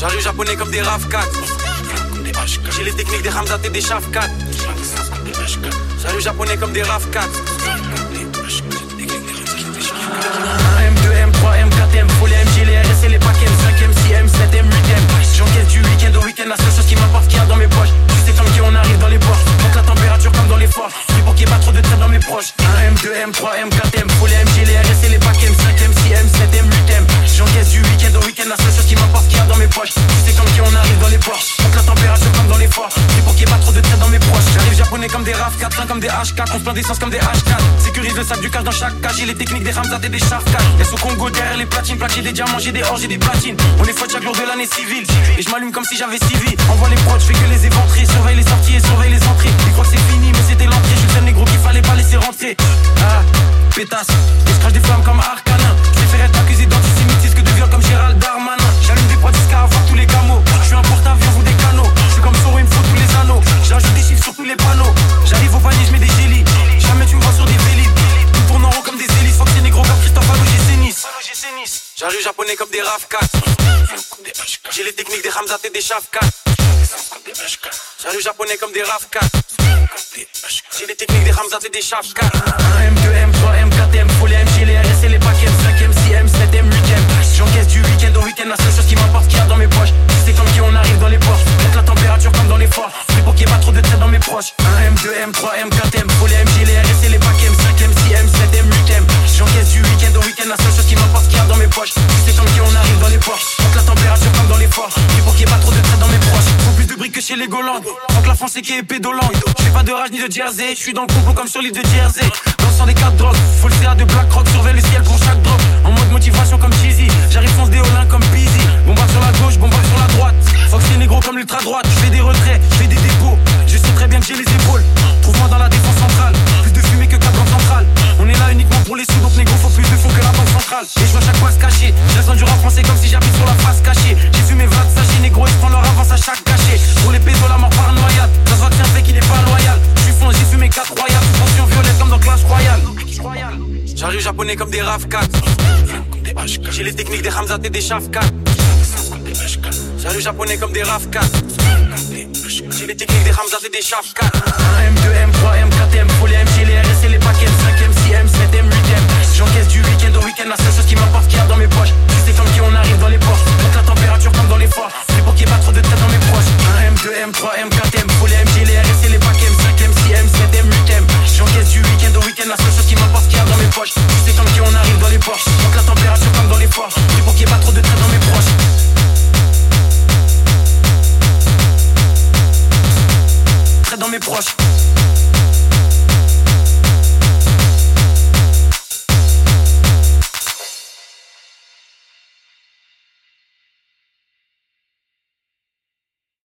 J'arrive japonais comme des RAV 4. J'ai les techniques des Hamzat et des Shaf 4. J'arrive japonais comme des RAV 4. M2, M3, M4, M, faut les MG, les RS et les paquets M5, M6, M7, M8, J'encaisse du week-end au week-end, la seule chose qui m'apporte qu'il y a dans mes poches. Tu sais comme qui on arrive dans les portes. Monte la température comme dans les forts. C'est pour qu'il n'y ait pas trop de traits dans mes proches. M2, M3, M4, M, faut les MG, les RS et les paquets M5, M6, M7, M8, J'encaisse du week-end au week-end, la seule chose qui m'apporte qu'il y a dans mes poches. Sais comme qui on arrive dans les portes. Monte la température comme dans les forts. C'est pour qu'il n'y ait pas trop de traits dans mes proches. J'arrive japonais comme des RAV 4, comme des H4, on d'essence comme des H4. Sécurise le sac du cash dans chaque cage, j'ai les techniques des Ramzat et des 4. Elles au Congo derrière les platines, plaquées des diamants, j'ai des or, j'ai des platines. On est faute chaque jour de l'année civile. Et je m'allume comme si j'avais civil. Envoie les prods, je fais que les éventrer. Surveille les sorties et surveille les entrées. Ils croient que c'est fini, mais c'était l'entrée. Je suis le négro qu'il fallait pas laisser rentrer. Ah, pétasse. Et je des flammes comme Arcanin. J'arrive japonais comme des RAV 4. J'ai les techniques des Hamzat et des Shaf 4. J'arrive japonais comme des RAV 4. J'ai les techniques des Hamzat et des Shaf 4. M2, M3, M4, M, faut les MG, les RS et les paquets chez les Golandes. La France qui est pédolante. Je fais pas de rage ni de jersey. Je suis dans le complot comme sur l'île de Jersey. Dansant des quatre drogues. Faut le CA de Black Rock. Surveille le ciel pour chaque drop. En mode motivation comme Cheesy. J'arrive des Olins comme Peasy. Bombarde sur la gauche, bombarde sur la droite. Que c'est négro comme l'ultra droite. Je fais des retraits, je fais des dépôts. Je sais très bien que j'ai les épaules. Trouve-moi dans la défense centrale. Plus de fumée que cap centrale. On est là uniquement pour les sous, donc négro faut plus de fonds que la banque centrale. Et je vois chaque fois se cacher. Je du rap français comme si j'habite sur la face cachée. J'arrive japonais comme des RAV 4. J'ai les techniques des Hamzat et des Shaf 4. J'arrive japonais comme des RAV 4. J'ai les techniques des Hamzat et des Shaf 4. M2, M3, M4, M, faut les MG, les RS et les paquets M5, M6, M7, M8, J'encaisse du week-end au week-end, la seule chose qui m'apporte qu'il y a dans mes poches. Sais comme qui on arrive dans les portes. Monte la température comme dans les forts. C'est pour qu'il n'y ait pas trop de traits dans mes proches. M2, M3, M4, M, faut les MG, les RS et les paquets M5, M6, M7, M8, J'encaisse du week-end au week-end, la seule chose